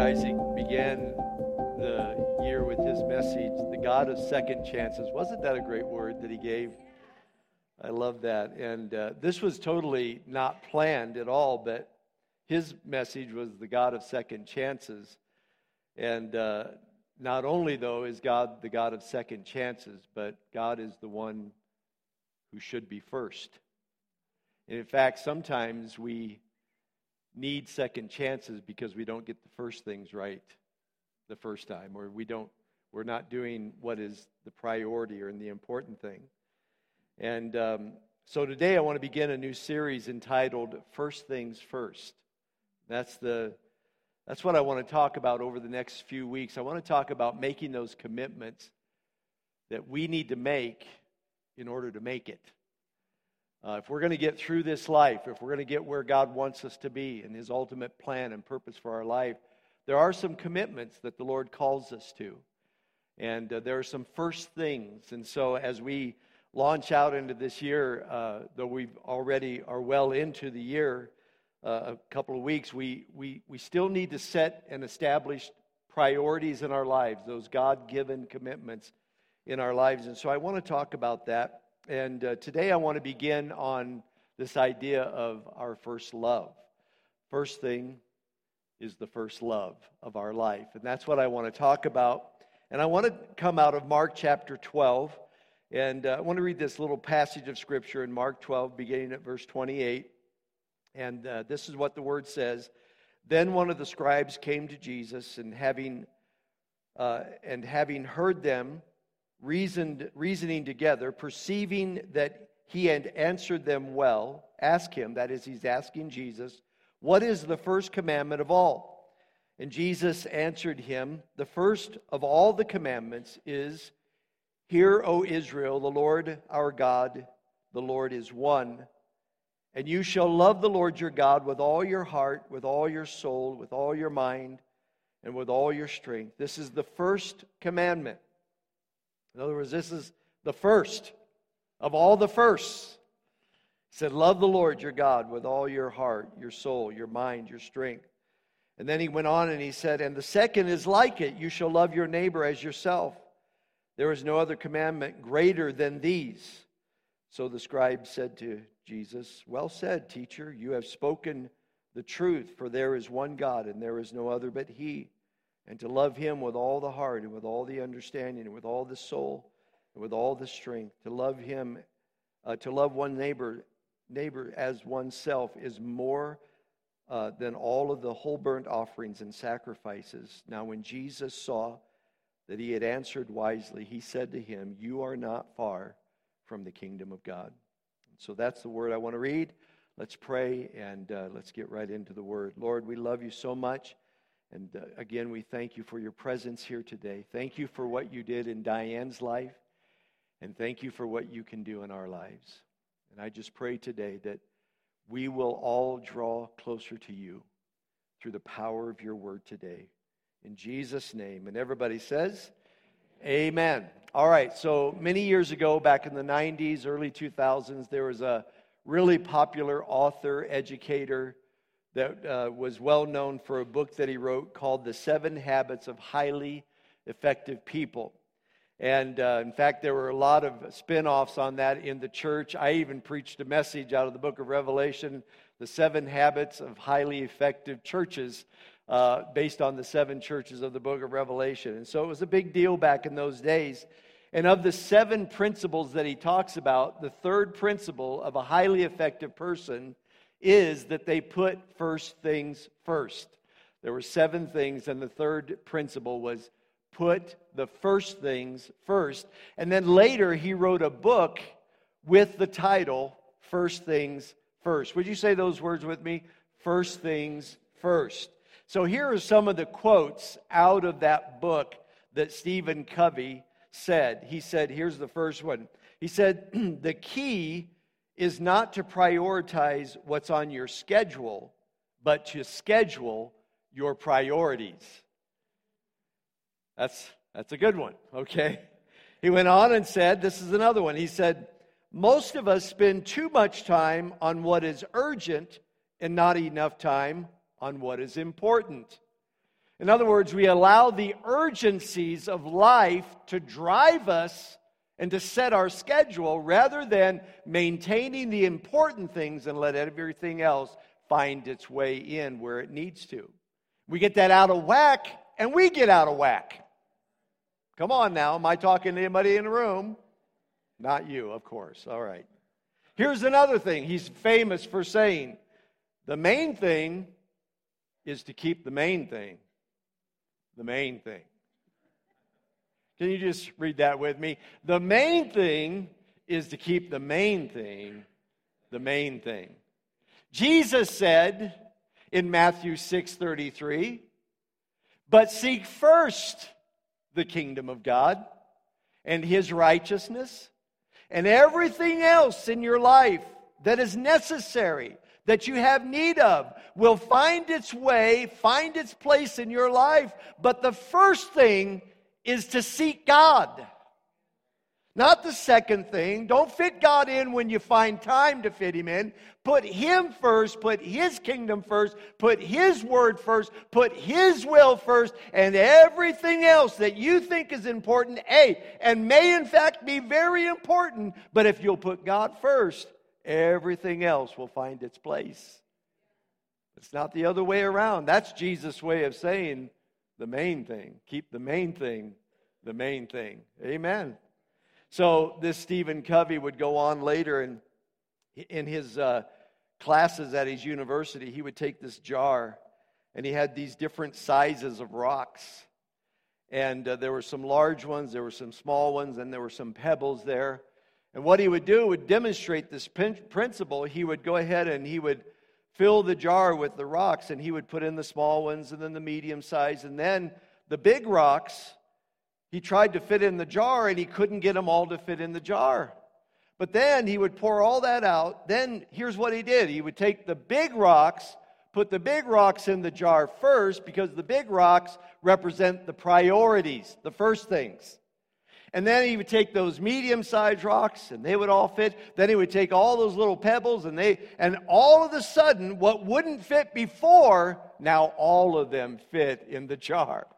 Isaac began the year with his message, The God of Second Chances. Wasn't that a great word that he gave? I love that. And uh, this was totally not planned at all, but his message was the God of second chances. And uh, not only, though, is God the God of second chances, but God is the one who should be first. And in fact, sometimes we need second chances because we don't get the first things right the first time, or we don't, we're not doing what is the priority or the important thing. And um, so today I want to begin a new series entitled First Things First. That's the that's what I want to talk about over the next few weeks. I want to talk about making those commitments that we need to make in order to make it. Uh, if we're going to get through this life, if we're going to get where God wants us to be in His ultimate plan and purpose for our life, there are some commitments that the Lord calls us to. And uh, there are some first things. And so as we launch out into this year, uh, though we already are well into the year, uh, a couple of weeks, we, we, we still need to set and establish priorities in our lives, those God given commitments in our lives. And so I want to talk about that. And uh, today I want to begin on this idea of our first love. First thing is the first love of our life. And that's what I want to talk about. And I want to come out of Mark chapter 12. And uh, I want to read this little passage of scripture in Mark 12, beginning at verse 28. And uh, this is what the word says. Then one of the scribes came to Jesus, and having, uh, and having heard them, reasoned, reasoning together, perceiving that he had answered them well, ask him, that is, he's asking Jesus, what is the first commandment of all? And Jesus answered him, The first of all the commandments is, Hear, O Israel, the Lord our God, the Lord is one. And you shall love the Lord your God with all your heart, with all your soul, with all your mind, and with all your strength. This is the first commandment. In other words, this is the first of all the firsts. He said, Love the Lord your God with all your heart, your soul, your mind, your strength. And then he went on and he said, And the second is like it you shall love your neighbor as yourself. There is no other commandment greater than these. So the scribe said to Jesus, Well said, teacher, you have spoken the truth, for there is one God, and there is no other but He and to love him with all the heart and with all the understanding and with all the soul and with all the strength. To love him uh, to love one neighbor neighbor as oneself is more uh, than all of the whole burnt offerings and sacrifices. Now when jesus saw that he had answered wisely he said to him you are not far from the kingdom of god. So that's the word i want to read. Let's pray and uh, let's get right into the word. Lord we love you so much and uh, again, we thank you for your presence here today. Thank you for what you did in Diane's life, and thank you for what you can do in our lives. And I just pray today that we will all draw closer to you through the power of your word today. In Jesus' name. And everybody says, Amen. All right, so many years ago, back in the 90s, early 2000s, there was a really popular author, educator, that uh, was well known for a book that he wrote called The Seven Habits of Highly Effective People. And uh, in fact, there were a lot of spin offs on that in the church. I even preached a message out of the book of Revelation, The Seven Habits of Highly Effective Churches, uh, based on the seven churches of the book of Revelation. And so it was a big deal back in those days. And of the seven principles that he talks about, the third principle of a highly effective person is that they put first things first. There were seven things, and the third principle was put the first things first. And then later, he wrote a book with the title First Things First. Would you say those words with me? First Things First. So here are some of the quotes out of that book that Stephen Covey said. He said, here's the first one. He said, the key is not to prioritize what's on your schedule, but to schedule your priorities. That's, that's a good one, okay? He went on and said, This is another one. He said, Most of us spend too much time on what is urgent and not enough time on what is important. In other words, we allow the urgencies of life to drive us and to set our schedule rather than maintaining the important things and let everything else find its way in where it needs to. We get that out of whack, and we get out of whack. Come on now, am I talking to anybody in the room? Not you, of course. All right. Here's another thing he's famous for saying the main thing is to keep the main thing the main thing. Can you just read that with me? The main thing is to keep the main thing the main thing. Jesus said in Matthew 6:33, "But seek first the kingdom of God and his righteousness, and everything else in your life that is necessary that you have need of will find its way, find its place in your life. But the first thing is to seek God. Not the second thing. Don't fit God in when you find time to fit Him in. Put Him first, put His kingdom first, put His word first, put His will first, and everything else that you think is important, A, and may in fact be very important, but if you'll put God first, everything else will find its place. It's not the other way around. That's Jesus' way of saying the main thing. Keep the main thing the main thing. Amen. So this Stephen Covey would go on later and in his uh, classes at his university, he would take this jar and he had these different sizes of rocks. And uh, there were some large ones, there were some small ones, and there were some pebbles there. And what he would do would demonstrate this principle. He would go ahead and he would fill the jar with the rocks, and he would put in the small ones and then the medium size, and then the big rocks. He tried to fit in the jar, and he couldn't get them all to fit in the jar. But then he would pour all that out. Then here's what he did he would take the big rocks, put the big rocks in the jar first, because the big rocks represent the priorities, the first things. And then he would take those medium sized rocks and they would all fit. Then he would take all those little pebbles and they, and all of a sudden, what wouldn't fit before, now all of them fit in the jar.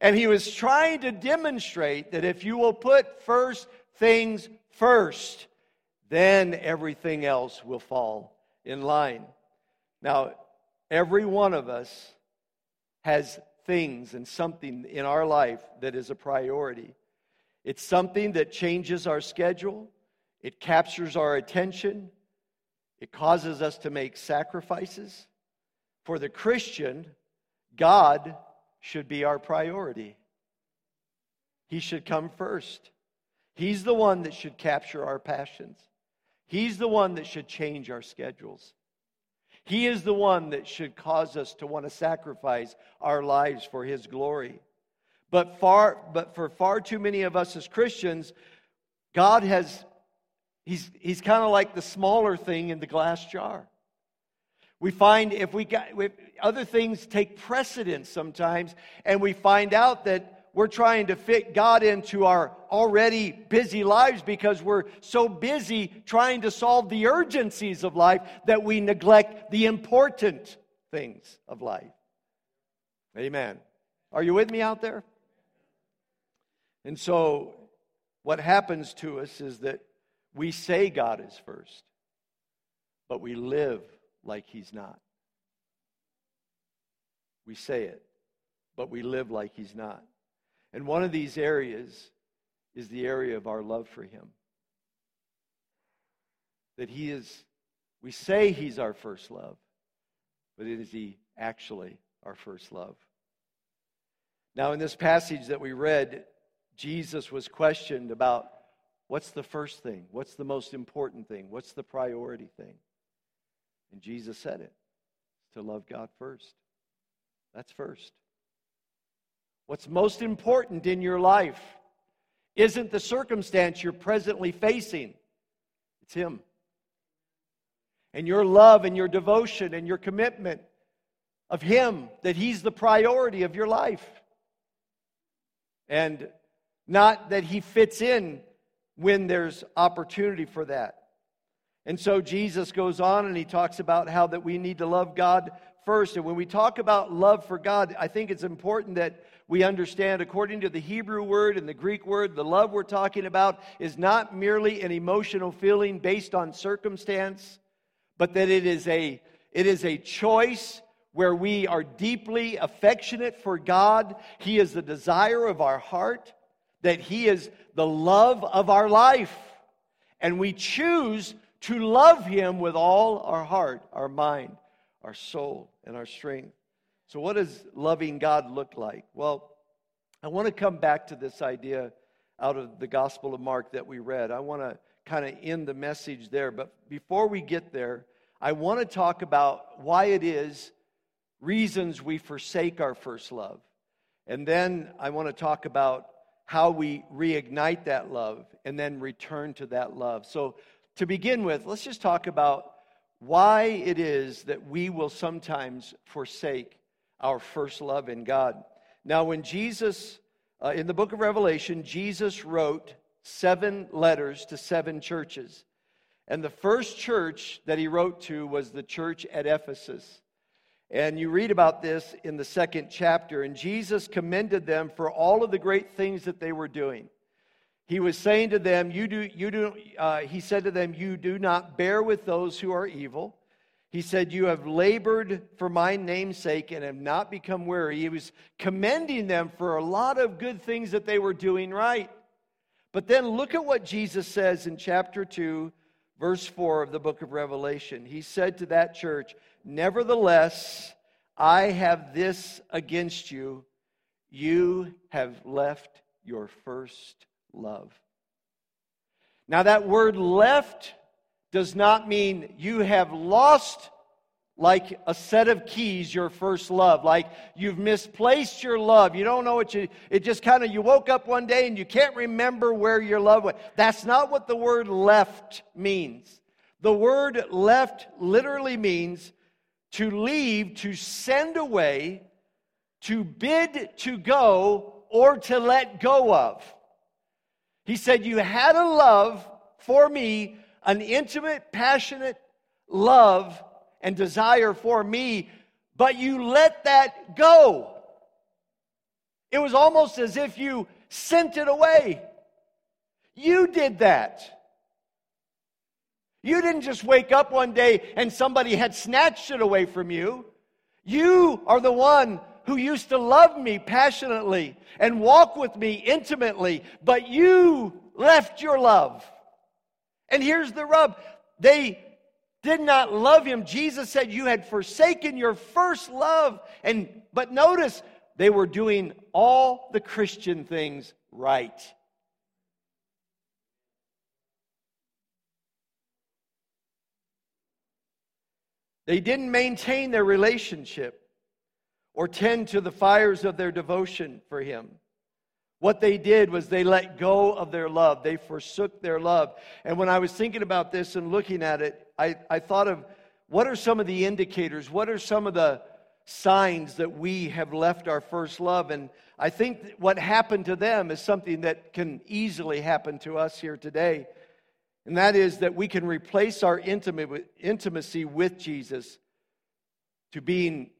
And he was trying to demonstrate that if you will put first things first, then everything else will fall in line. Now, every one of us has things and something in our life that is a priority. It's something that changes our schedule, it captures our attention, it causes us to make sacrifices. For the Christian, God should be our priority. He should come first. He's the one that should capture our passions. He's the one that should change our schedules. He is the one that should cause us to want to sacrifice our lives for His glory. But, far, but for far too many of us as Christians, God has, He's, he's kind of like the smaller thing in the glass jar. We find if we got if other things take precedence sometimes, and we find out that we're trying to fit God into our already busy lives because we're so busy trying to solve the urgencies of life that we neglect the important things of life. Amen. Are you with me out there? And so, what happens to us is that we say God is first, but we live like He's not. We say it, but we live like He's not. And one of these areas is the area of our love for Him. That He is, we say He's our first love, but is He actually our first love? Now, in this passage that we read, Jesus was questioned about what's the first thing? What's the most important thing? What's the priority thing? And Jesus said it to love God first. That's first. What's most important in your life isn't the circumstance you're presently facing, it's Him. And your love and your devotion and your commitment of Him, that He's the priority of your life. And not that he fits in when there's opportunity for that. And so Jesus goes on and he talks about how that we need to love God first. And when we talk about love for God, I think it's important that we understand, according to the Hebrew word and the Greek word, the love we're talking about is not merely an emotional feeling based on circumstance, but that it is a, it is a choice where we are deeply affectionate for God. He is the desire of our heart, that He is the love of our life. And we choose to love Him with all our heart, our mind, our soul, and our strength. So, what does loving God look like? Well, I want to come back to this idea out of the Gospel of Mark that we read. I want to kind of end the message there. But before we get there, I want to talk about why it is reasons we forsake our first love. And then I want to talk about how we reignite that love and then return to that love. So, to begin with, let's just talk about why it is that we will sometimes forsake our first love in God. Now, when Jesus, uh, in the book of Revelation, Jesus wrote seven letters to seven churches. And the first church that he wrote to was the church at Ephesus. And you read about this in the second chapter. And Jesus commended them for all of the great things that they were doing. He was saying to them, You do, you do, uh, he said to them, You do not bear with those who are evil. He said, You have labored for my name's sake and have not become weary. He was commending them for a lot of good things that they were doing right. But then look at what Jesus says in chapter 2, verse 4 of the book of Revelation. He said to that church, Nevertheless, I have this against you. You have left your first love. Now, that word left does not mean you have lost like a set of keys your first love like you've misplaced your love you don't know what you it just kind of you woke up one day and you can't remember where your love went that's not what the word left means the word left literally means to leave, to send away, to bid to go, or to let go of. He said, You had a love for me, an intimate, passionate love and desire for me, but you let that go. It was almost as if you sent it away. You did that. You didn't just wake up one day and somebody had snatched it away from you. You are the one who used to love me passionately and walk with me intimately, but you left your love. And here's the rub they did not love him. Jesus said, You had forsaken your first love. And but notice they were doing all the Christian things right. They didn't maintain their relationship or tend to the fires of their devotion for Him. What they did was they let go of their love. They forsook their love. And when I was thinking about this and looking at it, I, I thought of what are some of the indicators? What are some of the signs that we have left our first love? And I think what happened to them is something that can easily happen to us here today. And that is that we can replace our intimacy with Jesus to being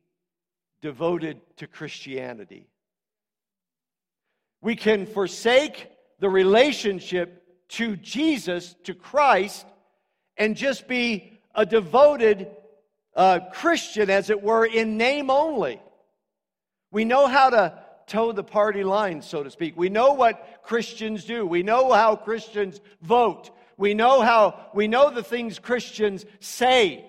devoted to Christianity. We can forsake the relationship to Jesus, to Christ, and just be a devoted uh, Christian, as it were, in name only. We know how to toe the party line, so to speak. We know what Christians do. We know how Christians vote. We know how, we know the things Christians say.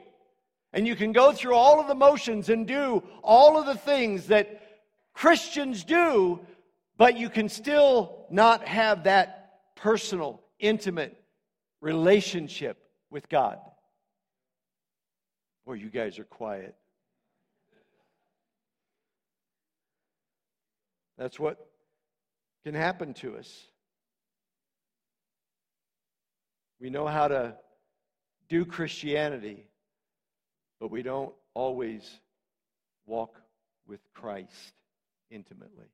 And you can go through all of the motions and do all of the things that Christians do, but you can still not have that personal, intimate relationship with God. Or you guys are quiet. That's what can happen to us. We know how to do Christianity, but we don't always walk with Christ intimately.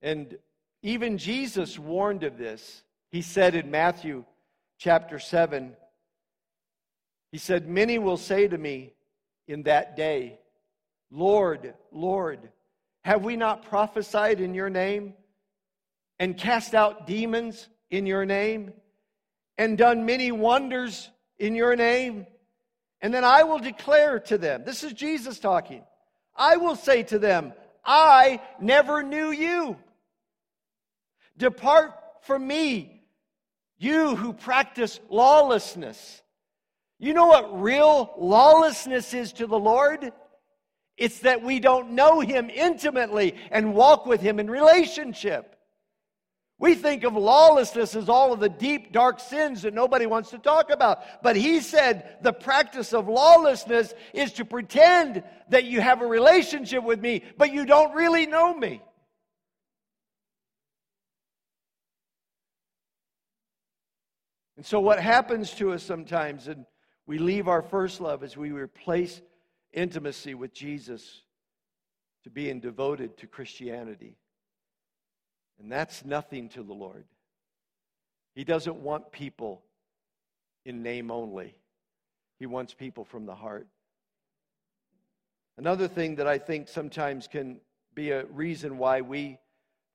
And even Jesus warned of this. He said in Matthew chapter 7, He said, Many will say to me in that day, Lord, Lord, have we not prophesied in your name and cast out demons in your name and done many wonders in your name? And then I will declare to them, this is Jesus talking, I will say to them, I never knew you. Depart from me, you who practice lawlessness. You know what real lawlessness is to the Lord? It's that we don't know Him intimately and walk with Him in relationship. We think of lawlessness as all of the deep, dark sins that nobody wants to talk about. But he said the practice of lawlessness is to pretend that you have a relationship with me, but you don't really know me. And so, what happens to us sometimes, and we leave our first love as we replace intimacy with Jesus to being devoted to Christianity. And that's nothing to the Lord. He doesn't want people in name only, He wants people from the heart. Another thing that I think sometimes can be a reason why we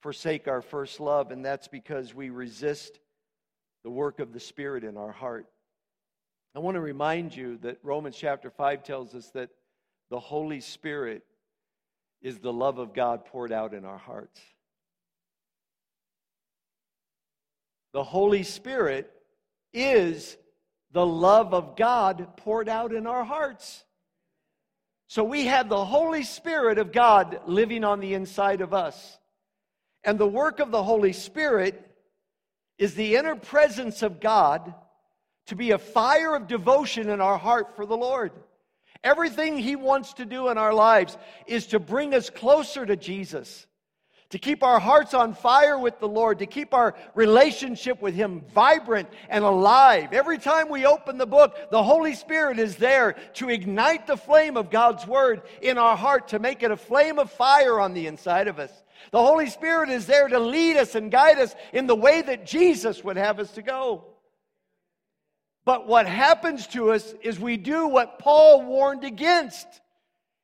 forsake our first love, and that's because we resist the work of the Spirit in our heart. I want to remind you that Romans chapter 5 tells us that the Holy Spirit is the love of God poured out in our hearts. The Holy Spirit is the love of God poured out in our hearts. So we have the Holy Spirit of God living on the inside of us. And the work of the Holy Spirit is the inner presence of God to be a fire of devotion in our heart for the Lord. Everything He wants to do in our lives is to bring us closer to Jesus, to keep our hearts on fire with the Lord, to keep our relationship with Him vibrant and alive. Every time we open the book, the Holy Spirit is there to ignite the flame of God's Word in our heart, to make it a flame of fire on the inside of us. The Holy Spirit is there to lead us and guide us in the way that Jesus would have us to go. But what happens to us is we do what Paul warned against.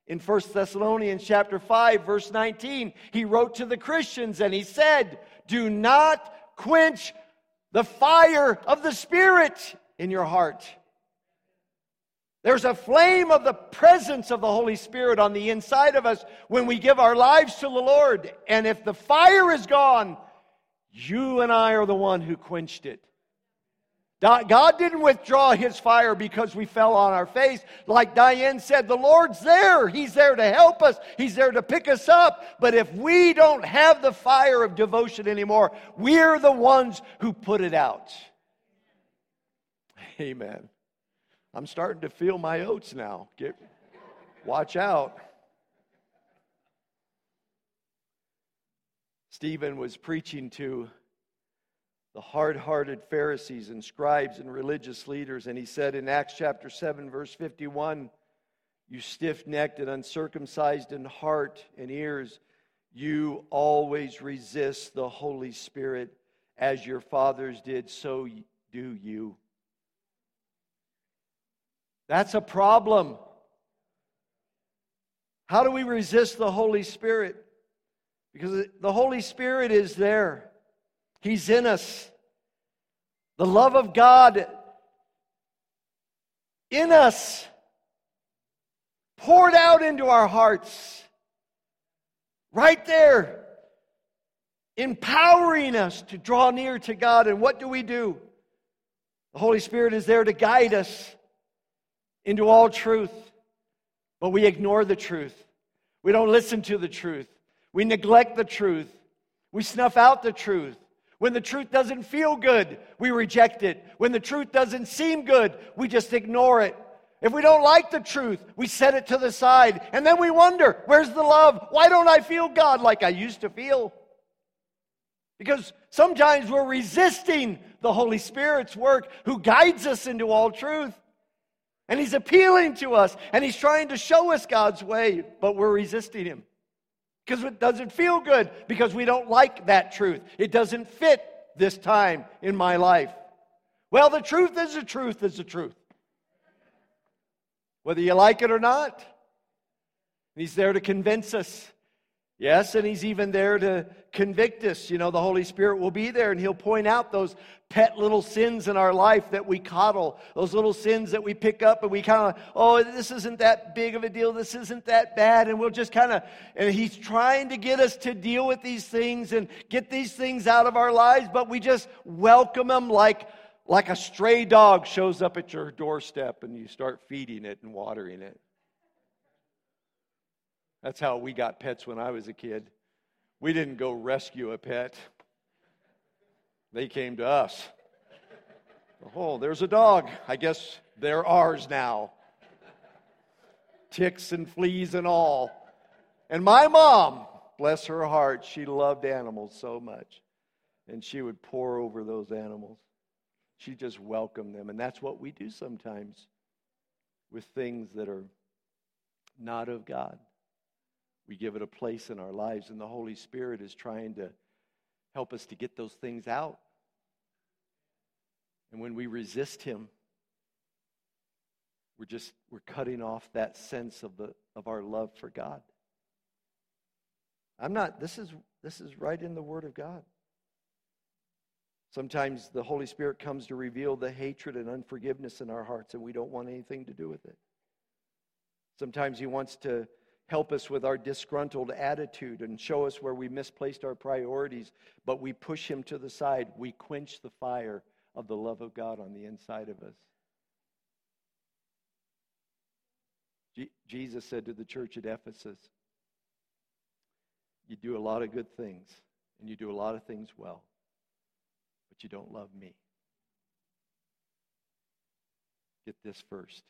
In 1 Thessalonians chapter 5 verse 19, he wrote to the Christians and he said, "Do not quench the fire of the spirit in your heart." There's a flame of the presence of the Holy Spirit on the inside of us when we give our lives to the Lord. And if the fire is gone, you and I are the one who quenched it. God didn't withdraw his fire because we fell on our face. Like Diane said, the Lord's there. He's there to help us, He's there to pick us up. But if we don't have the fire of devotion anymore, we're the ones who put it out. Amen. I'm starting to feel my oats now. Get, watch out. Stephen was preaching to the hard hearted Pharisees and scribes and religious leaders. And he said in Acts chapter 7, verse 51, You stiff necked and uncircumcised in heart and ears, you always resist the Holy Spirit as your fathers did, so do you. That's a problem. How do we resist the Holy Spirit? Because the Holy Spirit is there. He's in us. The love of God in us, poured out into our hearts, right there, empowering us to draw near to God. And what do we do? The Holy Spirit is there to guide us into all truth, but we ignore the truth. We don't listen to the truth. We neglect the truth. We snuff out the truth. When the truth doesn't feel good, we reject it. When the truth doesn't seem good, we just ignore it. If we don't like the truth, we set it to the side. And then we wonder, where's the love? Why don't I feel God like I used to feel? Because sometimes we're resisting the Holy Spirit's work who guides us into all truth. And He's appealing to us and He's trying to show us God's way, but we're resisting Him because it doesn't feel good, because we don't like that truth. It doesn't fit this time in my life. Well, the truth is the truth is the truth. whether you like it or not. He's there to convince us. Yes, and he's even there to convict us. You know, the Holy Spirit will be there and he'll point out those pet little sins in our life that we coddle, those little sins that we pick up and we kind of, oh, this isn't that big of a deal, this isn't that bad. And we'll just kind of, and he's trying to get us to deal with these things and get these things out of our lives, but we just welcome them like, like a stray dog shows up at your doorstep and you start feeding it and watering it. That's how we got pets when I was a kid. We didn't go rescue a pet, they came to us. Oh, there's a dog. I guess they're ours now. Ticks and fleas and all. And my mom, bless her heart, she loved animals so much. And she would pour over those animals. She just welcomed them. And that's what we do sometimes with things that are not of God. We give it a place in our lives, and the Holy Spirit is trying to help us to get those things out. And when we resist Him, we're just we're cutting off that sense of the of our love for God. I'm not this is this is right in the word of God. Sometimes the Holy Spirit comes to reveal the hatred and unforgiveness in our hearts and we don't want anything to do with it. Sometimes he wants to help us with our disgruntled attitude and show us where we misplaced our priorities, but we push him to the side. We quench the fire of the love of God on the inside of us. Jesus said to the church at Ephesus, You do a lot of good things, and you do a lot of things well, but you don't love me. Get this first.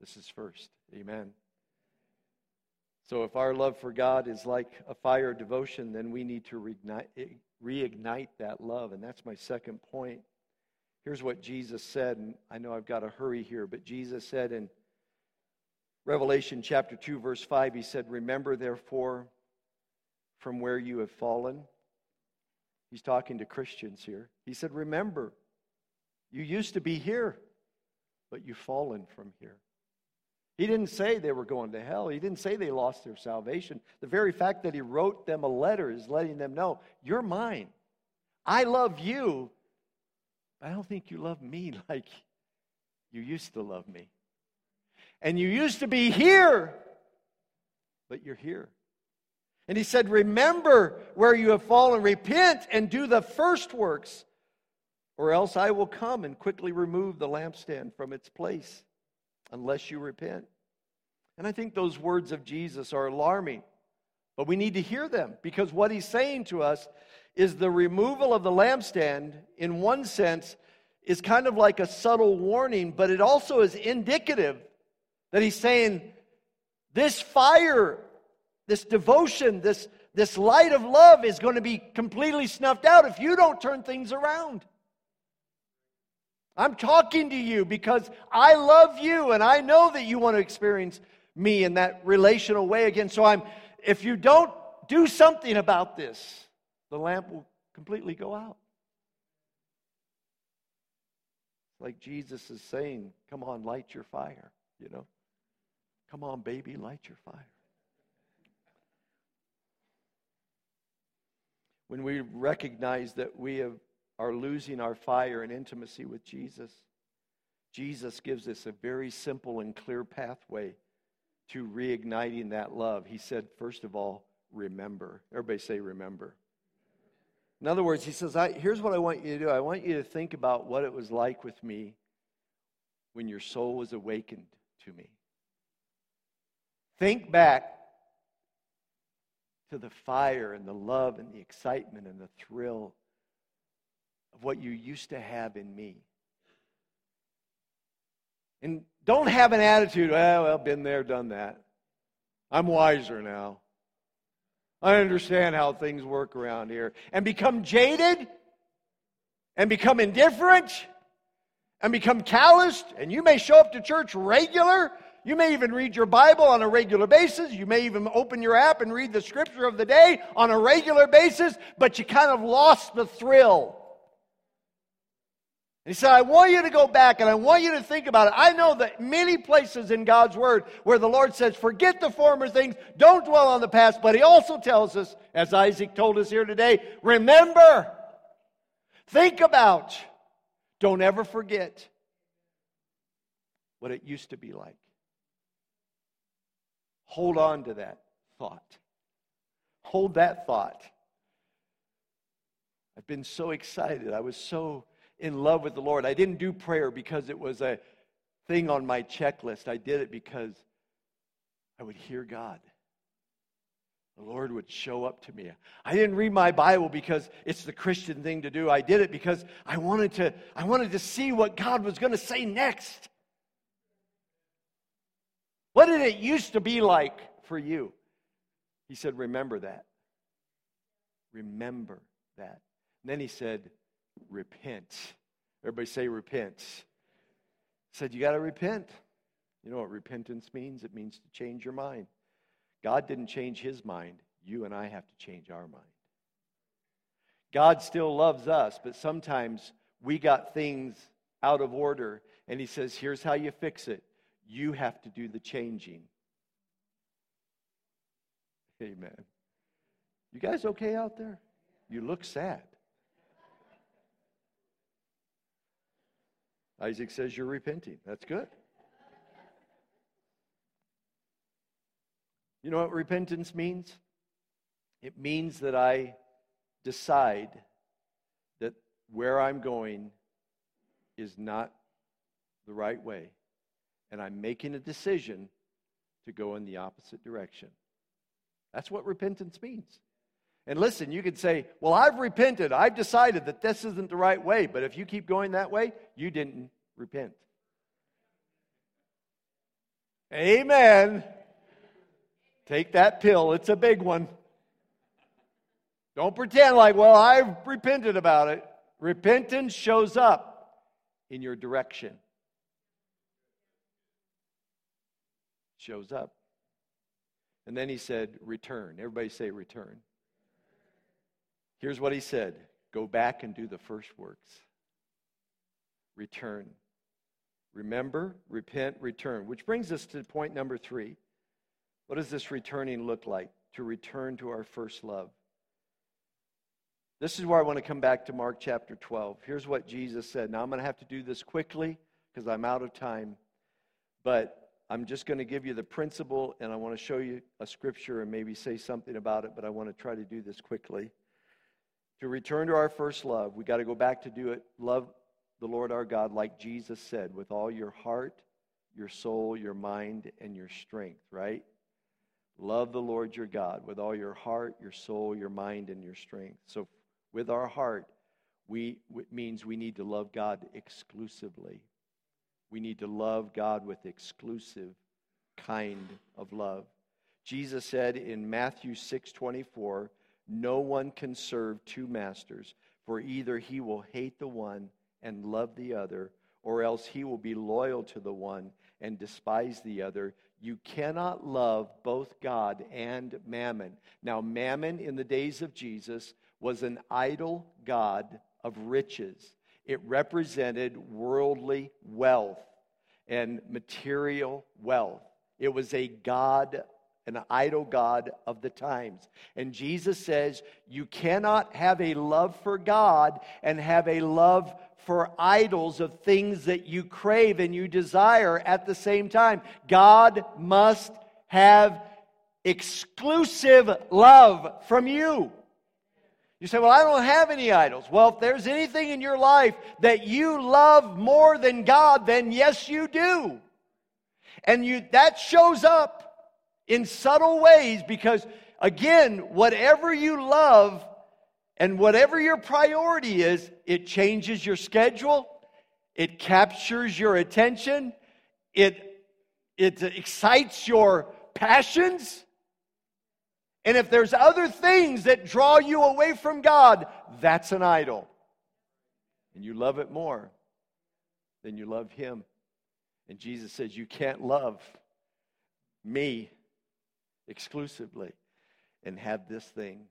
This is first. Amen. So, if our love for God is like a fire of devotion, then we need to reignite, reignite that love. And that's my second point. Here's what Jesus said, and I know I've got to hurry here, but Jesus said in Revelation chapter 2, verse 5, He said, Remember therefore from where you have fallen. He's talking to Christians here. He said, Remember, you used to be here, but you've fallen from here. He didn't say they were going to hell. He didn't say they lost their salvation. The very fact that he wrote them a letter is letting them know, You're mine. I love you. I don't think you love me like you used to love me. And you used to be here, but you're here. And he said, Remember where you have fallen, repent and do the first works, or else I will come and quickly remove the lampstand from its place unless you repent. And I think those words of Jesus are alarming, but we need to hear them because what he's saying to us is the removal of the lampstand, in one sense, is kind of like a subtle warning, but it also is indicative that he's saying, This fire, this devotion, this, this light of love is going to be completely snuffed out if you don't turn things around. I'm talking to you because I love you and I know that you want to experience me in that relational way again. So I'm if you don't do something about this, the lamp will completely go out. Like Jesus is saying, come on, light your fire, you know. Come on, baby, light your fire. When we recognize that we have are losing our fire and intimacy with Jesus, Jesus gives us a very simple and clear pathway to reigniting that love. He said, first of all, remember. Everybody say, remember. In other words, he says, Here's what I want you to do. I want you to think about what it was like with me when your soul was awakened to me. Think back to the fire and the love and the excitement and the thrill of what you used to have in me. And don't have an attitude, well, well, been there, done that. I'm wiser now. I understand how things work around here. And become jaded and become indifferent and become calloused. And you may show up to church regular. You may even read your Bible on a regular basis. You may even open your app and read the scripture of the day on a regular basis, but you kind of lost the thrill. He said, I want you to go back and I want you to think about it. I know that many places in God's Word where the Lord says, forget the former things, don't dwell on the past, but He also tells us, as Isaac told us here today, remember, think about, don't ever forget what it used to be like. Hold on to that thought. Hold that thought. I've been so excited. I was so in love with the Lord. I didn't do prayer because it was a thing on my checklist. I did it because I would hear God. The Lord would show up to me. I didn't read my Bible because it's the Christian thing to do. I did it because I wanted to, I wanted to see what God was going to say next. What did it used to be like for you? He said, Remember that. Remember that. And then he said, repent. Everybody say repent. Said you got to repent. You know what repentance means? It means to change your mind. God didn't change his mind. You and I have to change our mind. God still loves us, but sometimes we got things out of order, and he says, Here's how you fix it. You have to do the changing. Amen. You guys okay out there? You look sad. Isaac says you're repenting. That's good. You know what repentance means? It means that I decide that where I'm going is not the right way, and I'm making a decision to go in the opposite direction. That's what repentance means. And listen, you could say, Well, I've repented. I've decided that this isn't the right way. But if you keep going that way, you didn't repent. Amen. Take that pill, it's a big one. Don't pretend like, Well, I've repented about it. Repentance shows up in your direction. Shows up. And then he said, Return. Everybody say, Return. Here's what he said Go back and do the first works. Return. Remember, repent, return. Which brings us to point number three. What does this returning look like? To return to our first love. This is where I want to come back to Mark chapter 12. Here's what Jesus said. Now, I'm going to have to do this quickly because I'm out of time. But I'm just going to give you the principle and I want to show you a scripture and maybe say something about it, but I want to try to do this quickly. To return to our first love, we got to go back to do it. Love the Lord our God, like Jesus said, with all your heart, your soul, your mind, and your strength, right? Love the Lord your God with all your heart, your soul, your mind, and your strength. So, with our heart, we it means we need to love God exclusively. We need to love God with exclusive kind of love. Jesus said in Matthew 6 24, no one can serve two masters, for either he will hate the one and love the other, or else he will be loyal to the one and despise the other. You cannot love both God and mammon. Now, mammon in the days of Jesus was an idol god of riches, it represented worldly wealth and material wealth. It was a god an idol God of the times. And Jesus says, You cannot have a love for God and have a love for idols of things that you crave and you desire at the same time. God must have exclusive love from you. You say, Well, I don't have any idols. Well, if there's anything in your life that you love more than God, then yes, you do. And you, that shows up in subtle ways because, again, whatever you love and whatever your priority is, it changes your schedule, it captures your attention, it, it excites your passions. And if there's other things that draw you away from God, that's an idol. And you love it more than you love Him. And Jesus says, You can't love me exclusively and have this thing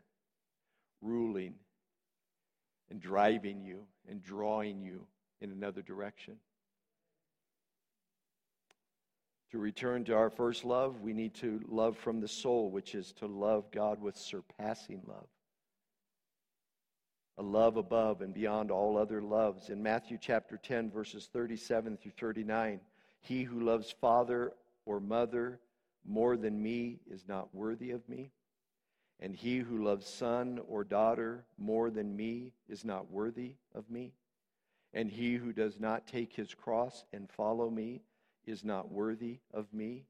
ruling and driving you and drawing you in another direction. To return to our first love, we need to love from the soul, which is to love God with surpassing love. A love above and beyond all other loves. In Matthew chapter 10, verses 37 through 39, he who loves father or mother more than me is not worthy of me. And he who loves son or daughter more than me is not worthy of me. And he who does not take his cross and follow me is not worthy of me.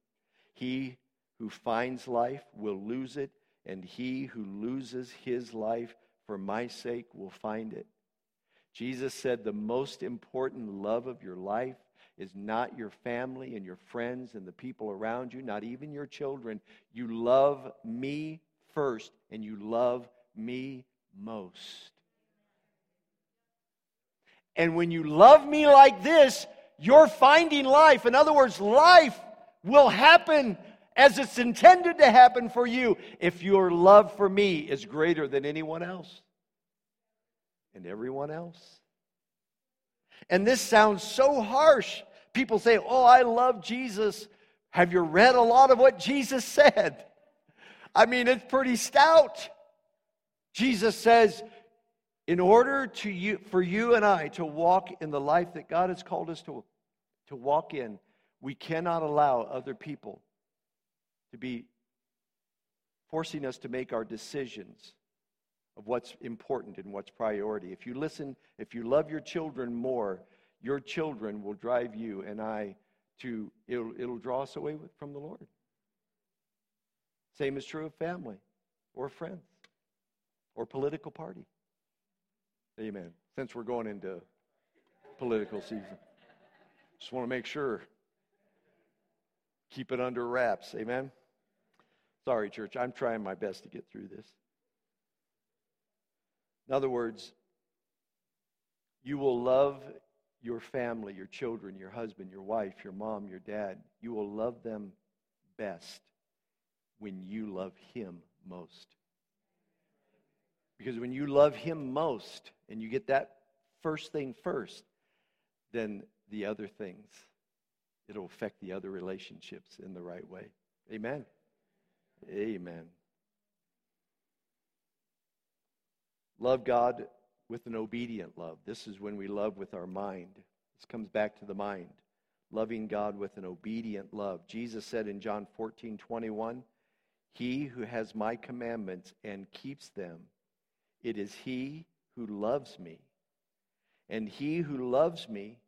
He who finds life will lose it, and he who loses his life for my sake will find it. Jesus said the most important love of your life is not your family and your friends and the people around you, not even your children. You love me first, and you love me most. And when you love me like this, you're finding life. In other words, life will happen as it's intended to happen for you if your love for me is greater than anyone else and everyone else. And this sounds so harsh. People say, Oh, I love Jesus. Have you read a lot of what Jesus said? I mean, it's pretty stout. Jesus says, in order to you, for you and I to walk in the life that God has called us to, to walk in, we cannot allow other people to be forcing us to make our decisions of what's important and what's priority. If you listen, if you love your children more, your children will drive you and I to, it'll, it'll draw us away from the Lord. Same is true of family or friends or political party. Amen. Since we're going into political season, just want to make sure. Keep it under wraps. Amen. Sorry, church. I'm trying my best to get through this. In other words, you will love your family, your children, your husband, your wife, your mom, your dad. You will love them best when you love Him most. Because when you love Him most and you get that first thing first, then the other things, it'll affect the other relationships in the right way. Amen. Amen. Love God with an obedient love. This is when we love with our mind. This comes back to the mind. Loving God with an obedient love. Jesus said in John 14 21, He who has my commandments and keeps them it is he who loves me. And he who loves me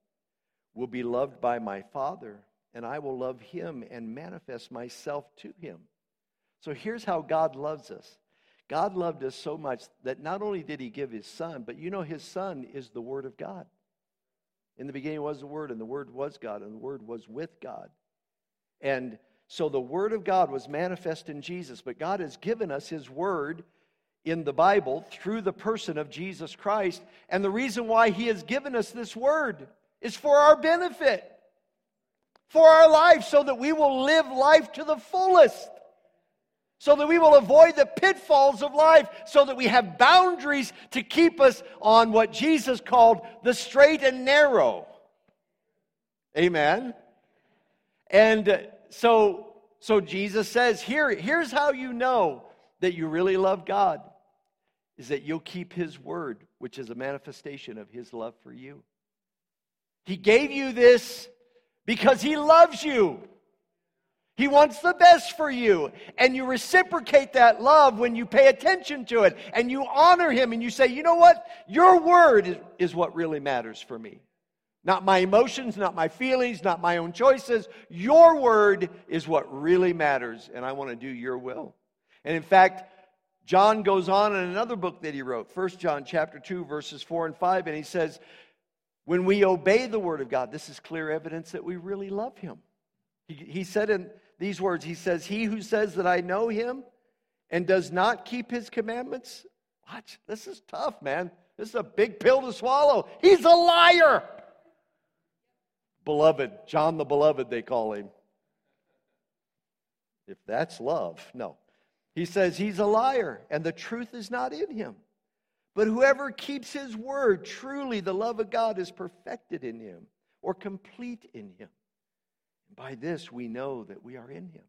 will be loved by my Father, and I will love him and manifest myself to him. So here's how God loves us God loved us so much that not only did he give his son, but you know, his son is the Word of God. In the beginning was the Word, and the Word was God, and the Word was with God. And so the Word of God was manifest in Jesus, but God has given us His Word in the Bible through the person of Jesus Christ. And the reason why He has given us this word is for our benefit, for our life, so that we will live life to the fullest, so that we will avoid the pitfalls of life, so that we have boundaries to keep us on what Jesus called the straight and narrow. Amen. And uh, so, so Jesus says, here, here's how you know that you really love God is that you'll keep His word, which is a manifestation of His love for you. He gave you this because He loves you. He wants the best for you. And you reciprocate that love when you pay attention to it and you honor Him and you say, you know what? Your word is, is what really matters for me. Not my emotions, not my feelings, not my own choices. Your word is what really matters, and I want to do your will. And in fact, John goes on in another book that he wrote, 1 John chapter 2 verses 4 and 5 and he says when we obey the word of God this is clear evidence that we really love him. He, he said in these words he says he who says that I know him and does not keep his commandments watch this is tough man. This is a big pill to swallow. He's a liar. Beloved, John the beloved they call him. If that's love, no. He says he's a liar and the truth is not in him. But whoever keeps his word, truly the love of God is perfected in him or complete in him. By this we know that we are in him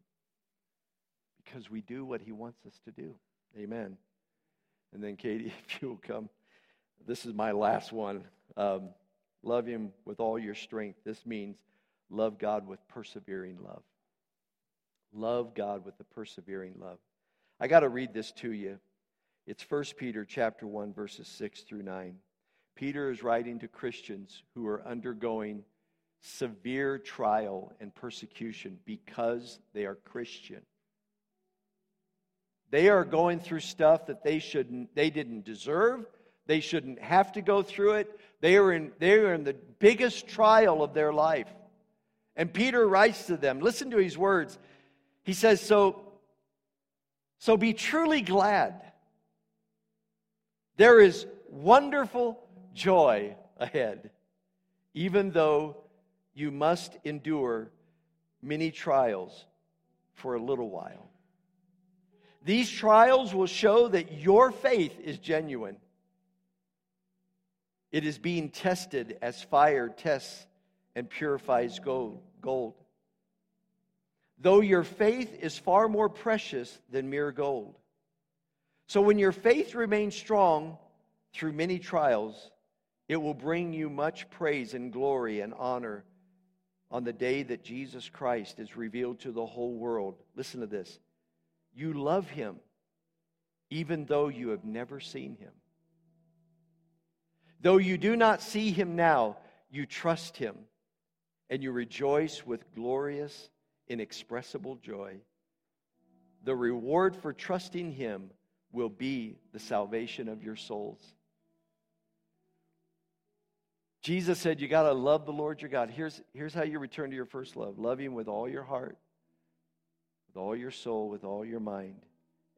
because we do what he wants us to do. Amen. And then, Katie, if you will come, this is my last one. Um, love him with all your strength. This means love God with persevering love. Love God with the persevering love. I got to read this to you. It's 1 Peter chapter 1 verses 6 through 9. Peter is writing to Christians who are undergoing severe trial and persecution because they are Christian. They are going through stuff that they shouldn't they didn't deserve. They shouldn't have to go through it. They are in they are in the biggest trial of their life. And Peter writes to them, listen to his words. He says, So so be truly glad there is wonderful joy ahead, even though you must endure many trials for a little while. These trials will show that your faith is genuine. It is being tested as fire tests and purifies gold. gold. Though your faith is far more precious than mere gold so when your faith remains strong through many trials, it will bring you much praise and glory and honor on the day that Jesus Christ is revealed to the whole world. Listen to this. You love him even though you have never seen him. Though you do not see him now, you trust him and you rejoice with glorious, inexpressible joy. The reward for trusting him will be the salvation of your souls. Jesus said, You got to love the Lord your God. Here's, here's how you return to your first love love Him with all your heart, with all your soul, with all your mind,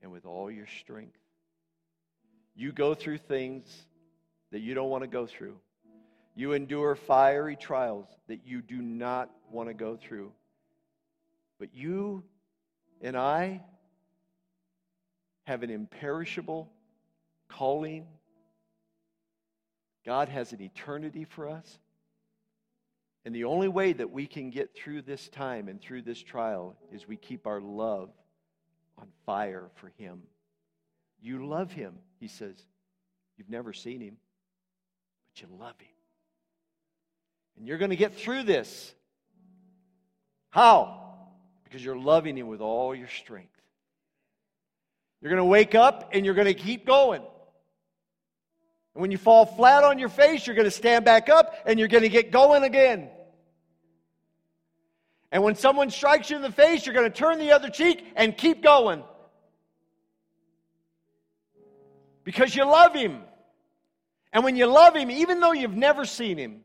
and with all your strength. You go through things that you don't want to go through. You endure fiery trials that you do not want to go through. But you and I, have an imperishable calling. God has an eternity for us. And the only way that we can get through this time and through this trial is we keep our love on fire for Him. You love Him, He says. You've never seen Him, but you love Him. And you're going to get through this. How? Because you're loving Him with all your strength. You're going to wake up and you're going to keep going. And when you fall flat on your face, you're going to stand back up and you're going to get going again. And when someone strikes you in the face, you're going to turn the other cheek and keep going. Because you love him. And when you love him, even though you've never seen him,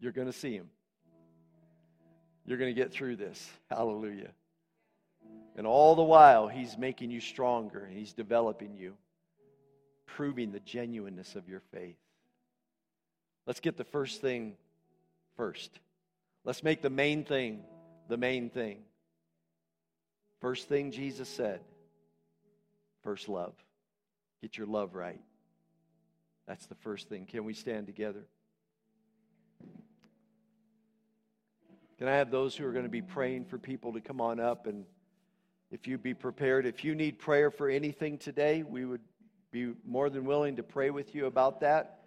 you're going to see him. You're going to get through this. Hallelujah. And all the while, He's making you stronger and He's developing you, proving the genuineness of your faith. Let's get the first thing first. Let's make the main thing the main thing. First thing Jesus said first love. Get your love right. That's the first thing. Can we stand together? Can I have those who are going to be praying for people to come on up and if you be prepared, if you need prayer for anything today, we would be more than willing to pray with you about that.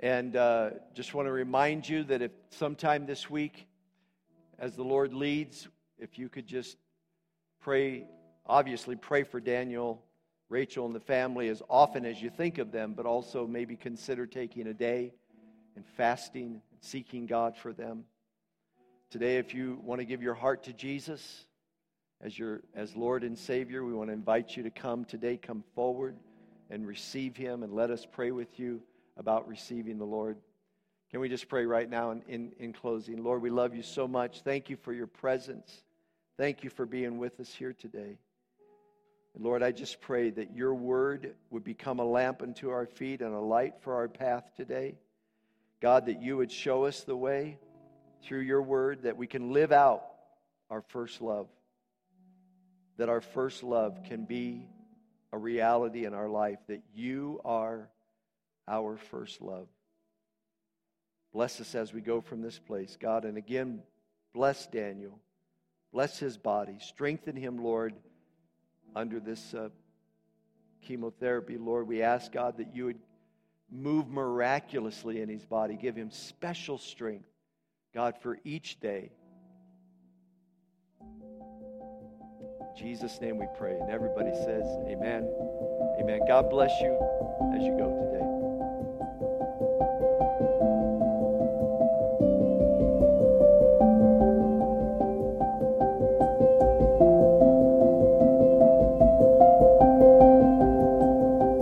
And uh, just want to remind you that if sometime this week, as the Lord leads, if you could just pray, obviously pray for Daniel, Rachel, and the family as often as you think of them, but also maybe consider taking a day and fasting and seeking God for them. Today, if you want to give your heart to Jesus, as your as Lord and Savior, we want to invite you to come today, come forward and receive him and let us pray with you about receiving the Lord. Can we just pray right now in, in, in closing? Lord, we love you so much. Thank you for your presence. Thank you for being with us here today. And Lord, I just pray that your word would become a lamp unto our feet and a light for our path today. God, that you would show us the way through your word, that we can live out our first love that our first love can be a reality in our life that you are our first love. Bless us as we go from this place, God. And again, bless Daniel. Bless his body. Strengthen him, Lord, under this uh, chemotherapy. Lord, we ask, God, that you would move miraculously in his body. Give him special strength, God, for each day. Jesus' name we pray. And everybody says, Amen. Amen. God bless you as you go today.